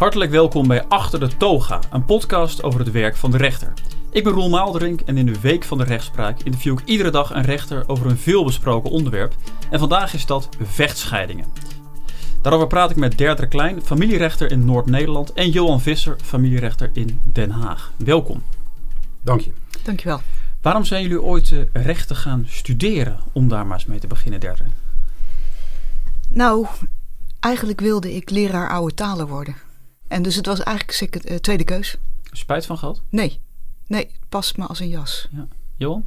Hartelijk welkom bij Achter de Toga, een podcast over het werk van de rechter. Ik ben Roel Maalderink en in de Week van de Rechtspraak interview ik iedere dag een rechter over een veelbesproken onderwerp. En vandaag is dat vechtscheidingen. Daarover praat ik met Derdere Klein, familierechter in Noord-Nederland, en Johan Visser, familierechter in Den Haag. Welkom. Dank je. Dankjewel. Waarom zijn jullie ooit uh, rechten gaan studeren om daar maar eens mee te beginnen, Derdere? Nou, eigenlijk wilde ik leraar oude talen worden. En dus het was eigenlijk een uh, tweede keus. Spijt van gehad? Nee. Nee, het past me als een jas. Ja. Johan?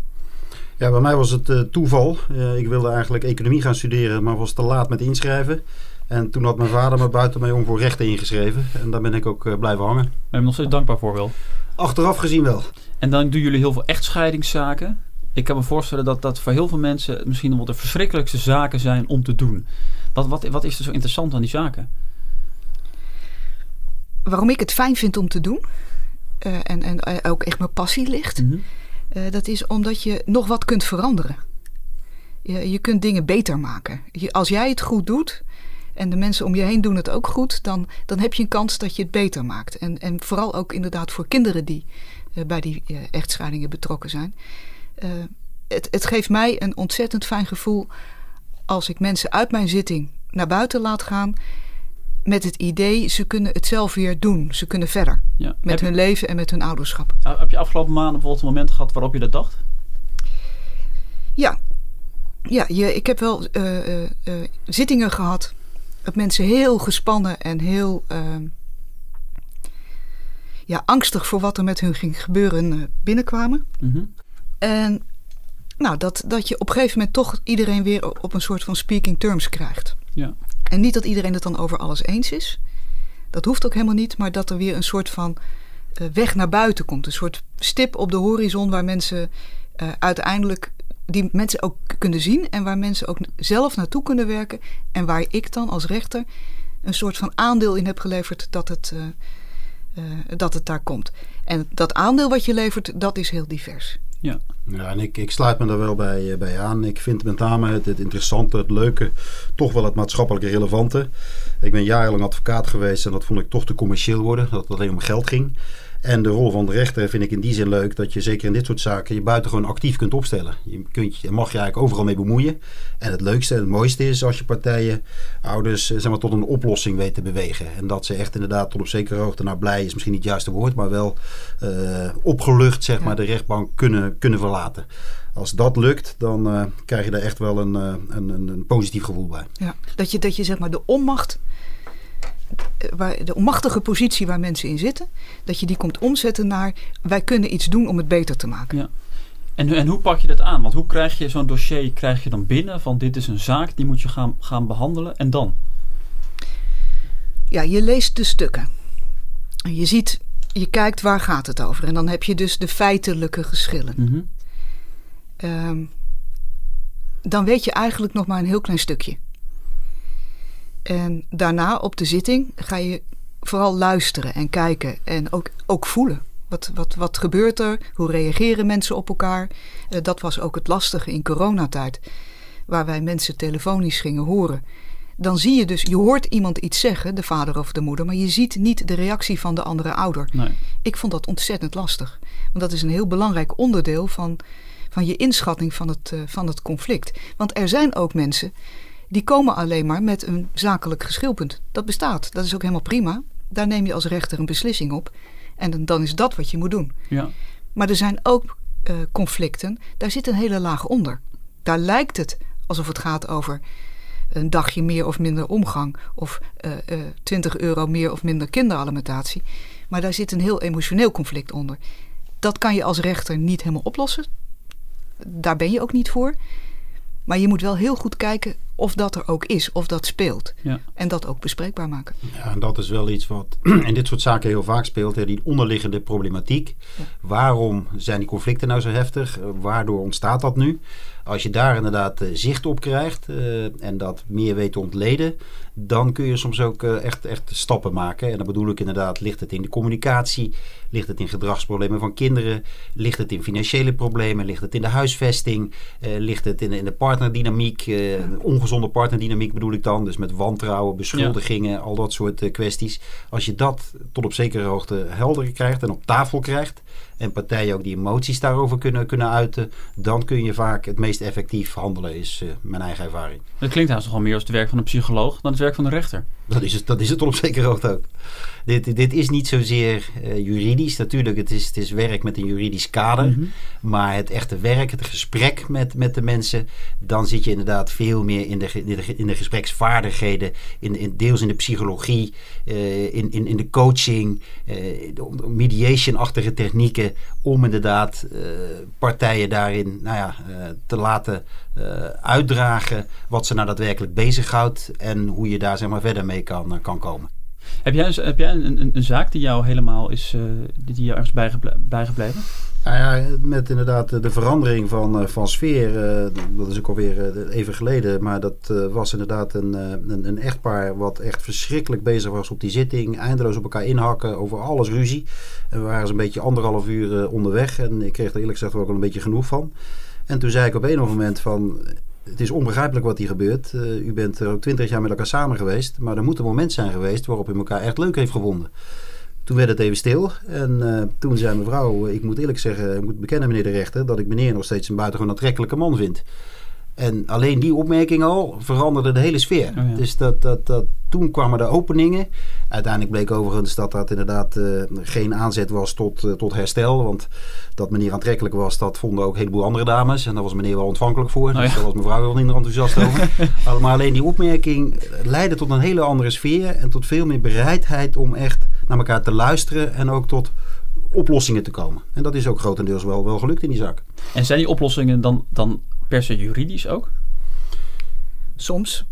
Ja, bij mij was het uh, toeval. Uh, ik wilde eigenlijk economie gaan studeren, maar was te laat met inschrijven. En toen had mijn vader me buiten mij om voor rechten ingeschreven. En daar ben ik ook uh, blijven hangen. Ben je nog steeds dankbaar voor wel? Achteraf gezien wel. En dan doen jullie heel veel echtscheidingszaken. Ik kan me voorstellen dat dat voor heel veel mensen misschien wel de verschrikkelijkste zaken zijn om te doen. Wat, wat, wat is er zo interessant aan die zaken? Waarom ik het fijn vind om te doen, uh, en, en ook echt mijn passie ligt, mm -hmm. uh, dat is omdat je nog wat kunt veranderen. Je, je kunt dingen beter maken. Je, als jij het goed doet en de mensen om je heen doen het ook goed, dan, dan heb je een kans dat je het beter maakt. En, en vooral ook inderdaad voor kinderen die uh, bij die echtscheidingen betrokken zijn. het, het geeft mij een ontzettend fijn gevoel als ik mensen uit mijn zitting naar buiten laat gaan met het idee, ze kunnen het zelf weer doen. Ze kunnen verder ja. met hun leven en met hun ouderschap. Heb je afgelopen maanden bijvoorbeeld een moment gehad waarop je dat dacht? Ja, ja je, ik heb wel uh, uh, uh, zittingen gehad dat mensen heel gespannen en heel ja, angstig voor wat er met hun ging gebeuren binnenkwamen. Mm -hmm. En nou, dat, dat je op een gegeven moment toch iedereen weer op een soort van speaking terms krijgt. Ja. En niet dat iedereen het dan over alles eens is. Dat hoeft ook helemaal niet, maar dat er weer een soort van uh, weg naar buiten komt. Een soort stip op de horizon waar mensen uh, uiteindelijk, die mensen ook kunnen zien en waar mensen ook zelf naartoe kunnen werken. En waar ik dan als rechter een soort van aandeel in heb geleverd dat het, uh, dat het daar komt. En dat aandeel wat je levert, dat is heel divers. Ja. Ja, en ik, ik sluit me daar wel bij, bij aan. Ik vind met name het, het interessante, het leuke, toch wel het maatschappelijk relevante. Ik ben jarenlang advocaat geweest en dat vond ik toch te commercieel worden, dat het alleen om geld ging. En de rol van de rechter vind ik in die zin leuk dat je zeker in dit soort zaken je buitengewoon actief kunt opstellen. Je kunt, je mag je eigenlijk overal mee bemoeien. En het leukste en het mooiste is als je partijen, ouders, zeg maar, tot een oplossing weet te bewegen. En dat ze echt inderdaad tot op zekere hoogte, nou blij is misschien niet het juiste woord, maar wel uh, opgelucht zeg maar, de rechtbank kunnen, kunnen verlaten. Als dat lukt, dan uh, krijg je daar echt wel een, uh, een, een, een positief gevoel bij. Ja, dat je, dat je zeg maar de onmacht waar, de onmachtige positie waar mensen in zitten, dat je die komt omzetten naar wij kunnen iets doen om het beter te maken. Ja. En, en hoe pak je dat aan? Want hoe krijg je zo'n dossier krijg je dan binnen van dit is een zaak, die moet je gaan, gaan behandelen en dan? Ja, je leest de stukken. Je ziet, je kijkt waar gaat het over. En dan heb je dus de feitelijke geschillen. Mm -hmm. um, dan weet je eigenlijk nog maar een heel klein stukje. En daarna op de zitting ga je vooral luisteren en kijken en ook, ook voelen. Wat, wat, wat gebeurt er? Hoe reageren mensen op elkaar? Uh, dat was ook het lastige in coronatijd, waar wij mensen telefonisch gingen horen. Dan zie je dus, je hoort iemand iets zeggen, de vader of de moeder, maar je ziet niet de reactie van de andere ouder. Nee. Ik vond dat ontzettend lastig. Want dat is een heel belangrijk onderdeel van, van je inschatting van het, uh, van het conflict. Want er zijn ook mensen die komen alleen maar met een zakelijk geschilpunt. Dat bestaat, dat is ook helemaal prima. Daar neem je als rechter een beslissing op. En dan is dat wat je moet doen. Ja. Maar er zijn ook uh, conflicten, daar zit een hele laag onder. Daar lijkt het alsof het gaat over een dagje meer of minder omgang. Of uh, uh, 20 euro meer of minder kinderalimentatie. Maar daar zit een heel emotioneel conflict onder. Dat kan je als rechter niet helemaal oplossen. Daar ben je ook niet voor. Maar je moet wel heel goed kijken of dat er ook is, of dat speelt. Ja. En dat ook bespreekbaar maken. Ja, en dat is wel iets wat in dit soort zaken heel vaak speelt. Hè, die onderliggende problematiek. Ja. Waarom zijn die conflicten nou zo heftig? Waardoor ontstaat dat nu? Als je daar inderdaad zicht op krijgt en dat meer weet te ontleden, dan kun je soms ook echt, echt stappen maken. En dan bedoel ik inderdaad, ligt het in de communicatie, ligt het in gedragsproblemen van kinderen, ligt het in financiële problemen, ligt het in de huisvesting, ligt het in, in de partnerdynamiek, ongezonde partnerdynamiek bedoel ik dan, dus met wantrouwen, beschuldigingen, al dat soort kwesties. Als je dat tot op zekere hoogte helder krijgt en op tafel krijgt, en partijen ook die emoties daarover kunnen, kunnen uiten, dan kun je vaak het meest effectief handelen, is uh, mijn eigen ervaring. Dat klinkt haast nogal meer als het werk van een psycholoog dan het werk van de rechter. Dat is het, dat is het op zekere hoogte ook. Dit, dit is niet zozeer uh, juridisch. Natuurlijk, het is, het is werk met een juridisch kader. Mm -hmm. Maar het echte werk, het gesprek met, met de mensen, dan zit je inderdaad veel meer in de, in de, in de gespreksvaardigheden, in, in, deels in de psychologie, uh, in, in, in de coaching, mediation-achtige technieken, om inderdaad partijen daarin nou ja, te laten uitdragen wat ze nou daadwerkelijk bezighoudt en hoe je daar zeg maar, verder mee kan, kan komen. Heb jij, heb jij een, een, een, zaak die jou helemaal is, die jou ergens bijgeble bijgebleven? Nou ja, met inderdaad de verandering van, uh, van sfeer, uh, dat is ook alweer even geleden, maar dat was inderdaad een, een, een, echtpaar wat echt verschrikkelijk bezig was op die zitting, eindeloos op elkaar inhakken, over alles ruzie. En we waren zo'n beetje anderhalf uur onderweg en ik kreeg er eerlijk gezegd ook wel een beetje genoeg van. En toen zei ik op een of moment van, het is onbegrijpelijk wat hier gebeurt. U bent er ook twintig jaar met elkaar samen geweest. Maar er moet een moment zijn geweest waarop u elkaar echt leuk heeft gevonden. Toen werd het even stil. En uh, toen zei mevrouw, ik moet eerlijk zeggen, ik moet bekennen meneer de rechter, dat ik meneer nog steeds een buitengewoon aantrekkelijke man vind. En alleen die opmerking al veranderde de hele sfeer. Oh ja. Dus dat, dat, dat, toen kwamen de openingen. Uiteindelijk bleek overigens dat dat inderdaad uh, geen aanzet was tot, uh, tot herstel. Want dat meneer aantrekkelijk was, dat vonden ook een heleboel andere dames. En daar was meneer wel ontvankelijk voor. Oh ja. Dus daar was mevrouw wel minder enthousiast over. maar alleen die opmerking leidde tot een hele andere sfeer. En tot veel meer bereidheid om echt naar elkaar te luisteren. En ook tot oplossingen te komen. En dat is ook grotendeels wel, wel gelukt in die zaak. En zijn die oplossingen dan, dan per se juridisch ook? Soms.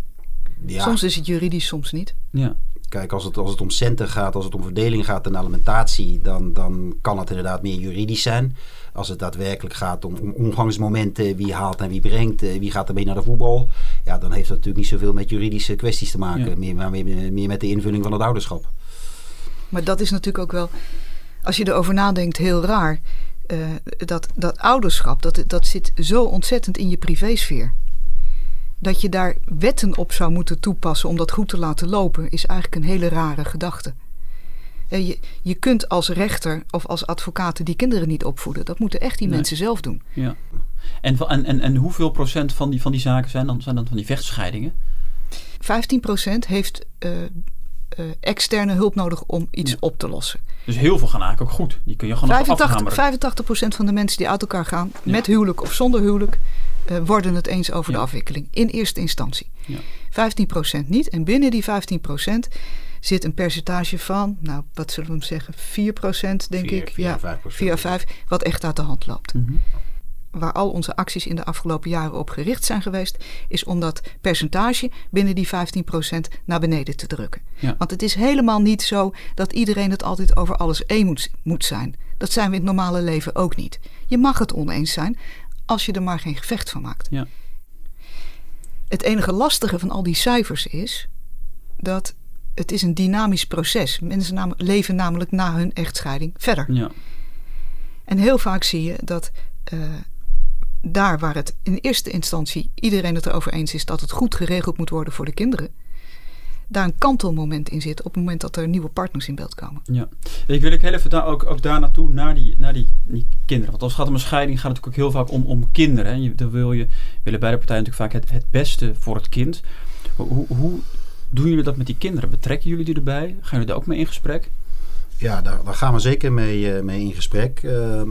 Ja. Soms is het juridisch, soms niet. Ja. Kijk, als het, als het om centen gaat, als het om verdeling gaat en alimentatie, dan, dan kan het inderdaad meer juridisch zijn. Als het daadwerkelijk gaat om, om omgangsmomenten, wie haalt en wie brengt, wie gaat er mee naar de voetbal, ja, dan heeft dat natuurlijk niet zoveel met juridische kwesties te maken, ja. meer, maar meer, meer met de invulling van het ouderschap. Maar dat is natuurlijk ook wel, als je erover nadenkt, heel raar. Uh, dat, dat ouderschap, dat, dat zit zo ontzettend in je privésfeer. Dat je daar wetten op zou moeten toepassen om dat goed te laten lopen, is eigenlijk een hele rare gedachte. Uh, je, je kunt als rechter of als advocaat die kinderen niet opvoeden. Dat moeten echt die nee. mensen zelf doen. Ja. En, en, en, en hoeveel procent van die, van die zaken zijn dan, zijn dan van die vechtscheidingen? 15 procent heeft uh, externe hulp nodig om iets ja. op te lossen. Dus heel veel gaan eigenlijk ook goed. Die kun je gewoon 85, 85 van de mensen die uit elkaar gaan, ja. met huwelijk of zonder huwelijk, uh, worden het eens over ja. de afwikkeling. In eerste instantie. 15% niet. En binnen die 15% zit een percentage van, nou, wat zullen we hem zeggen, 4% denk 4, ik. 4 ja, 5 4 à 5, wat echt uit de hand loopt. Mm -hmm waar al onze acties in de afgelopen jaren op gericht zijn geweest, is om dat percentage binnen die 15% naar beneden te drukken. Ja. Want het is helemaal niet zo dat iedereen het altijd over alles één moet, moet zijn. Dat zijn we in het normale leven ook niet. Je mag het oneens zijn als je er maar geen gevecht van maakt. Ja. Het enige lastige van al die cijfers is dat het is een dynamisch proces. Mensen nam leven namelijk na hun echtscheiding verder. Ja. En heel vaak zie je dat uh, daar waar het in eerste instantie iedereen het erover eens is dat het goed geregeld moet worden voor de kinderen, daar een kantelmoment in zit op het moment dat er nieuwe partners in beeld komen. Ja, ik wil ik heel even daar ook, ook daar naartoe, naar, die, naar die, kinderen. Want als het gaat om een scheiding, gaat het natuurlijk ook heel vaak om, om kinderen. En je, wil je, willen beide partijen natuurlijk vaak het, het beste voor het kind. Hoe, hoe doen jullie dat met die kinderen? Betrekken jullie die erbij? Gaan jullie daar ook mee in gesprek? Ja, daar, gaan we zeker mee, uh, mee in gesprek. Uh, uh,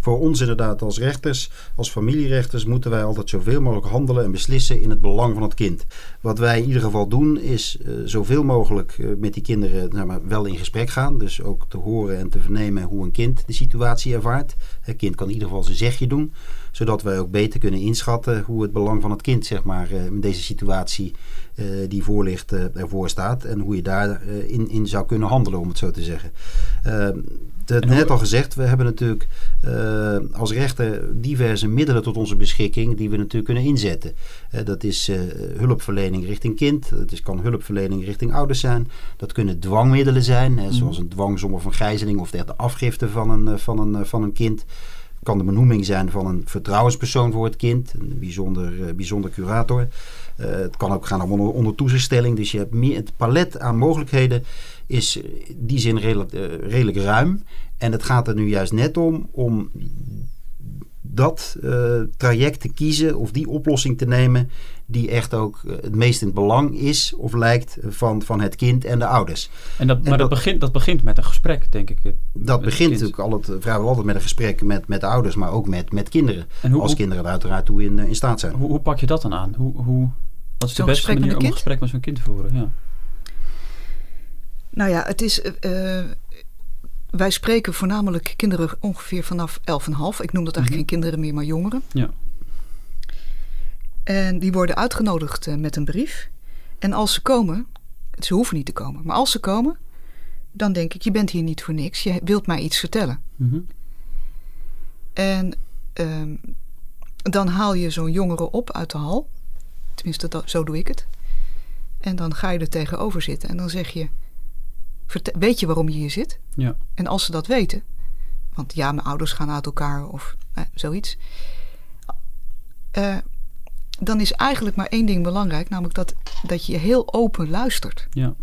voor ons inderdaad als rechters, als familierechters, moeten wij altijd zoveel mogelijk handelen en beslissen in het belang van het kind. Wat wij in ieder geval doen, is zoveel mogelijk met die kinderen maar, wel in gesprek gaan. Dus ook te horen en te vernemen hoe een kind de situatie ervaart. Het kind kan in ieder geval zijn zegje doen, zodat wij ook beter kunnen inschatten hoe het belang van het kind zeg maar, in deze situatie die voor ligt ervoor staat. En hoe je daarin in zou kunnen handelen, om het zo te zeggen. Het net al gezegd, we hebben natuurlijk uh, als rechter diverse middelen tot onze beschikking die we natuurlijk kunnen inzetten. Uh, dat is uh, hulpverlening richting kind, dat is, kan hulpverlening richting ouders zijn. Dat kunnen dwangmiddelen zijn, hè, zoals een dwangsom of een gijzeling of de afgifte van een, van een, van een kind kan de benoeming zijn van een vertrouwenspersoon voor het kind, een bijzonder, bijzonder curator. het kan ook gaan om onder, onder toezichtstelling. Dus je hebt meer, het palet aan mogelijkheden is in die zin redelijk, uh, redelijk ruim. En het gaat er nu juist net om om dat uh, traject te kiezen of die oplossing te nemen die echt ook uh, het meest in het belang is of lijkt van, van het kind en de ouders. En dat, maar dat, dat, begint, dat begint met een gesprek, denk ik. Dat begint natuurlijk altijd, vrijwel altijd met een gesprek met, met de ouders, maar ook met, met kinderen. Hoe, als kinderen er uiteraard toe in, in staat zijn. Hoe, hoe, pak je dat dan aan? Hoe, hoe, wat is de beste manier om een gesprek met zo'n kind te voeren? Ja. Nou ja, het is. Uh, wij spreken voornamelijk kinderen ongeveer vanaf 11,5. Ik noem dat eigenlijk mm -hmm. geen kinderen meer, maar jongeren. Ja. En die worden uitgenodigd uh, met een brief. En als ze komen, ze hoeven niet te komen, maar als ze komen, dan denk ik: je bent hier niet voor niks. Je wilt mij iets vertellen. Mm -hmm. En uh, dan haal je zo'n jongere op uit de hal. Tenminste, dat, zo doe ik het. En dan ga je er tegenover zitten en dan zeg je: weet je waarom je hier zit? Ja. En als ze dat weten, want ja, mijn ouders gaan uit elkaar of eh, zoiets. Uh, dan is eigenlijk maar één ding belangrijk, namelijk dat, dat je heel open luistert. Ja.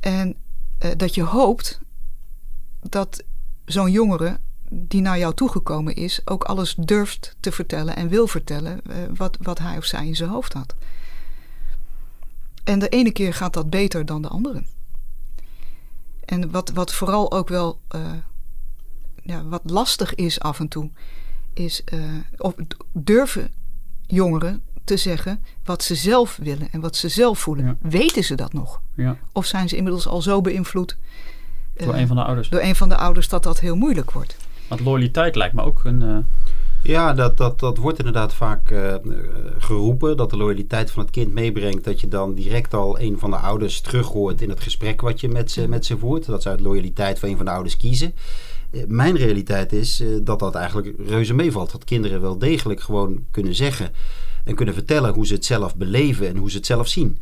En uh, dat je hoopt dat zo'n jongere die naar jou toegekomen is, ook alles durft te vertellen en wil vertellen uh, wat, wat hij of zij in zijn hoofd had. En de ene keer gaat dat beter dan de andere. En wat, wat vooral ook wel uh, ja, wat lastig is af en toe, is uh, of durven jongeren te zeggen wat ze zelf willen en wat ze zelf voelen. Ja. Weten ze dat nog? Ja. Of zijn ze inmiddels al zo beïnvloed door uh, een van de ouders? Door een van de ouders dat dat heel moeilijk wordt. Want loyaliteit lijkt me ook een ja, dat, dat, dat wordt inderdaad vaak uh, geroepen. Dat de loyaliteit van het kind meebrengt. Dat je dan direct al een van de ouders terug hoort in het gesprek wat je met ze, met ze voert. Dat ze uit loyaliteit van een van de ouders kiezen. Uh, mijn realiteit is uh, dat dat eigenlijk reuze meevalt. Dat kinderen wel degelijk gewoon kunnen zeggen en kunnen vertellen hoe ze het zelf beleven en hoe ze het zelf zien.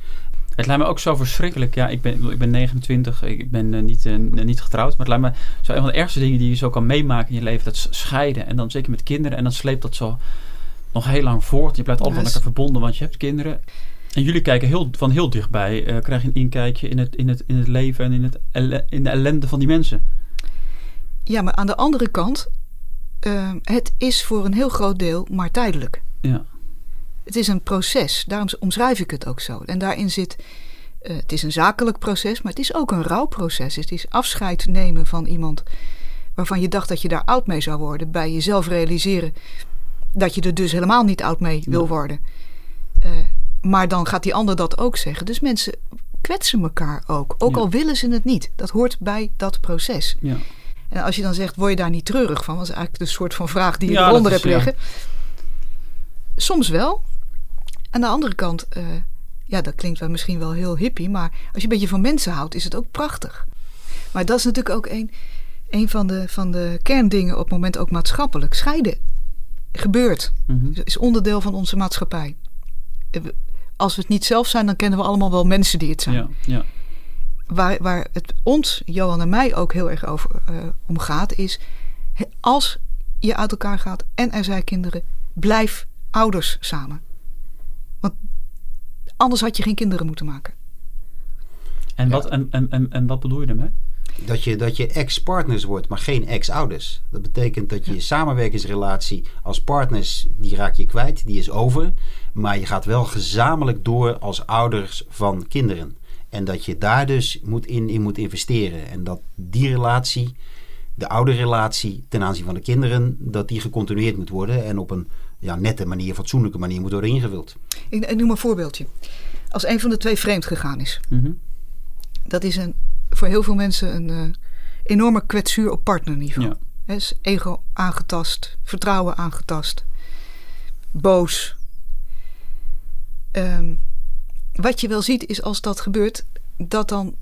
Het lijkt me ook zo verschrikkelijk. Ja, ik ben, ik ben 29, ik ben uh, niet, uh, niet getrouwd. Maar het lijkt me zo een van de ergste dingen die je zo kan meemaken in je leven. Dat scheiden. En dan zeker met kinderen. En dan sleept dat zo nog heel lang voort. Je blijft altijd yes. aan elkaar verbonden, want je hebt kinderen. En jullie kijken heel, van heel dichtbij. Uh, krijg je een inkijkje in het, in, het, in het leven en in, het, in de ellende van die mensen. Ja, maar aan de andere kant, het is voor een heel groot deel maar tijdelijk. Ja. Het is een proces, daarom omschrijf ik het ook zo. En daarin zit, uh, het is een zakelijk proces, maar het is ook een rouwproces. Het is afscheid nemen van iemand waarvan je dacht dat je daar oud mee zou worden. Bij jezelf realiseren dat je er dus helemaal niet oud mee wil worden. Uh, maar dan gaat die ander dat ook zeggen. Dus mensen kwetsen elkaar ook, ook ja. al willen ze het niet. Dat hoort bij dat proces. Ja. En als je dan zegt, word je daar niet treurig van? Dat is eigenlijk de soort van vraag die je ja, eronder hebt liggen. Soms wel, aan de andere kant, uh, ja, dat klinkt wel misschien wel heel hippie, maar als je een beetje van mensen houdt, is het ook prachtig. Maar dat is natuurlijk ook een, een van, de, van de kerndingen op het moment ook maatschappelijk. Scheiden gebeurt, mm -hmm. is onderdeel van onze maatschappij. Als we het niet zelf zijn, dan kennen we allemaal wel mensen die het zijn. Ja, ja. Waar, waar het ons, Johan en mij, ook heel erg over uh, om gaat, is als je uit elkaar gaat en er zijn kinderen, blijf ouders samen. Want anders had je geen kinderen moeten maken. En, ja. wat, en, en, en, en wat bedoel je daarmee? Dat je, dat je ex-partners wordt, maar geen ex-ouders. Dat betekent dat je ja. samenwerkingsrelatie als partners, die raak je kwijt, die is over. Maar je gaat wel gezamenlijk door als ouders van kinderen. En dat je daar dus moet in, in moet investeren. En dat die relatie, de ouderrelatie ten aanzien van de kinderen, dat die gecontinueerd moet worden. En op een ja, nette manier, fatsoenlijke manier moet worden ingevuld. Ik, ik noem een voorbeeldje. Als een van de twee vreemd gegaan is. Mm -hmm. Dat is een, voor heel veel mensen een uh, enorme kwetsuur op partnerniveau. Ja. He, is ego aangetast, vertrouwen aangetast, boos. Um, wat je wel ziet is als dat gebeurt, dat dan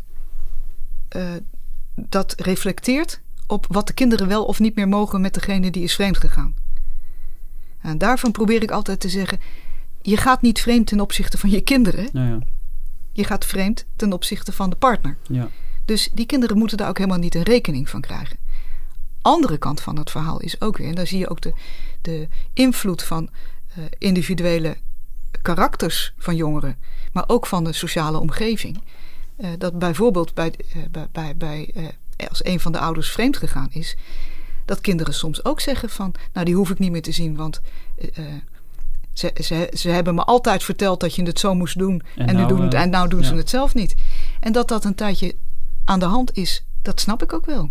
uh, dat reflecteert op wat de kinderen wel of niet meer mogen met degene die is vreemd gegaan. En daarvan probeer ik altijd te zeggen: je gaat niet vreemd ten opzichte van je kinderen. Ja, ja. Je gaat vreemd ten opzichte van de partner. Ja. Dus die kinderen moeten daar ook helemaal niet een rekening van krijgen. Andere kant van het verhaal is ook weer, en daar zie je ook de, de invloed van uh, individuele karakters van jongeren, maar ook van de sociale omgeving. Uh, dat bijvoorbeeld bij, uh, bij, bij, bij als een van de ouders vreemd gegaan is, dat kinderen soms ook zeggen van, nou die hoef ik niet meer te zien, want ze, ze, ze hebben me altijd verteld dat je het zo moest doen en, en, nou, nu doen, en nou doen ja. ze het zelf niet. En dat dat een tijdje aan de hand is, dat snap ik ook wel.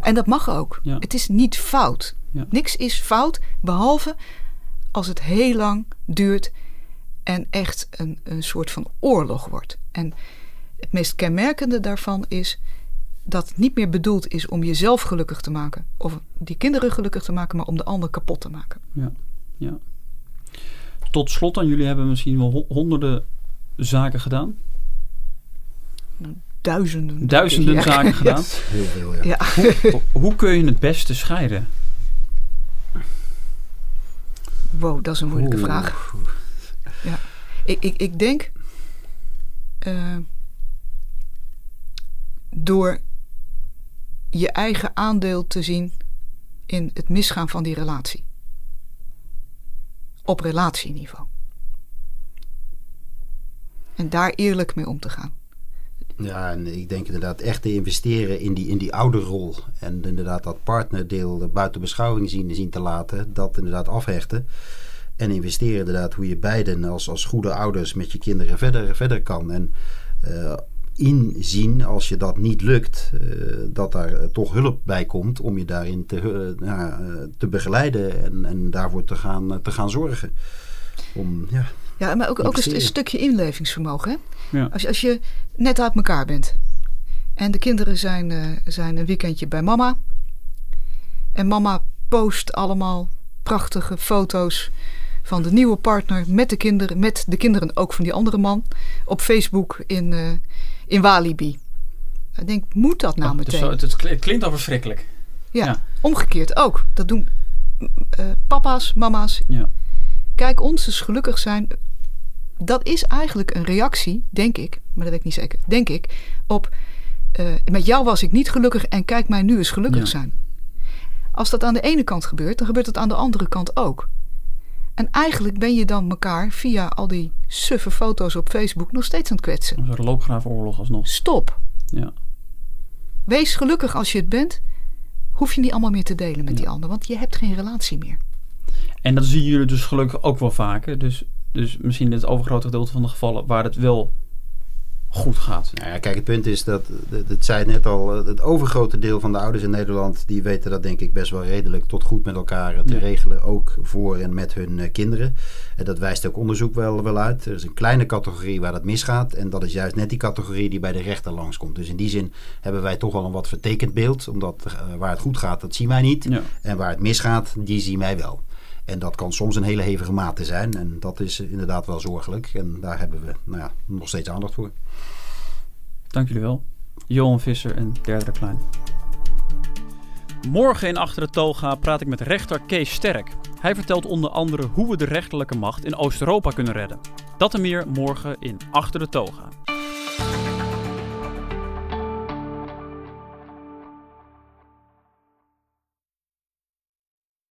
En dat mag ook. Ja. Het is niet fout. Ja. Niks is fout, behalve als het heel lang duurt en echt een, een soort van oorlog wordt. En het meest kenmerkende daarvan is dat het niet meer bedoeld is om jezelf gelukkig te maken of die kinderen gelukkig te maken, maar om de ander kapot te maken. Ja, ja. Tot slot dan, jullie hebben misschien wel honderden zaken gedaan. Duizenden. Duizenden ja. zaken gedaan. Heel veel, ja. Ja. Hoe, hoe kun je het beste scheiden? Wow, dat is een moeilijke Oeh. vraag. Ja. Ik, ik, ik denk uh, door je eigen aandeel te zien in het misgaan van die relatie. Op relatieniveau. En daar eerlijk mee om te gaan. Ja, en ik denk inderdaad echt te investeren in die, in die ouderrol. En inderdaad dat partnerdeel buiten beschouwing zien, zien te laten. Dat inderdaad afhechten. En investeren inderdaad hoe je beiden als, als goede ouders met je kinderen verder, verder kan. En uh, inzien als je dat niet lukt, uh, dat daar uh, toch hulp bij komt om je daarin te, te begeleiden en, en daarvoor te gaan, te gaan zorgen. Om, ja, ja, maar ook, ook een, een, stukje inlevingsvermogen. Hè? Ja. Als, als je net uit elkaar bent en de kinderen zijn, uh, zijn een weekendje bij mama en mama post allemaal prachtige foto's van de nieuwe partner met de kinderen, met de kinderen ook van die andere man op Facebook in, uh, in Walibi. Ik denk, moet dat nou Oh, meteen? Dus, het, het klinkt al verschrikkelijk. Ja, Ja. omgekeerd ook. Dat doen uh, papa's, mama's. Ja. Kijk, ons eens gelukkig zijn. Dat is eigenlijk een reactie, denk ik, maar dat weet ik niet zeker, denk ik, op uh, met jou was ik niet gelukkig en kijk mij nu eens gelukkig Ja. zijn. Als dat aan de ene kant gebeurt, dan gebeurt het aan de andere kant ook. En eigenlijk ben je dan elkaar via al die suffe foto's op Facebook nog steeds aan het kwetsen. Een soort loopgravenoorlog alsnog. Stop. Ja. Wees gelukkig als je het bent. Hoef je niet allemaal meer te delen met Ja. die ander, want je hebt geen relatie meer. En dat zien jullie dus gelukkig ook wel vaker. Dus, dus misschien in het overgrote gedeelte van de gevallen waar het wel goed gaat. Nou ja, kijk, het punt is dat, dat, dat zei het net al, het overgrote deel van de ouders in Nederland, die weten dat denk ik best wel redelijk tot goed met elkaar eh, te Ja. regelen, ook voor en met hun eh, kinderen. En dat wijst ook onderzoek wel, wel uit. Er is een kleine categorie waar dat misgaat en dat is juist net die categorie die bij de rechter langskomt. Dus in die zin hebben wij toch wel een wat vertekend beeld, omdat eh, waar het goed gaat, dat zien wij niet. Ja. En waar het misgaat, die zien wij wel. En dat kan soms een hele hevige mate zijn. En dat is inderdaad wel zorgelijk. En daar hebben we nou ja, nog steeds aandacht voor. Dank jullie wel. Johan Visser en Derdere Klein. Morgen in Achter de Toga praat ik met rechter Kees Sterk. Hij vertelt onder andere hoe we de rechterlijke macht in Oost-Europa kunnen redden. Dat en meer morgen in Achter de Toga.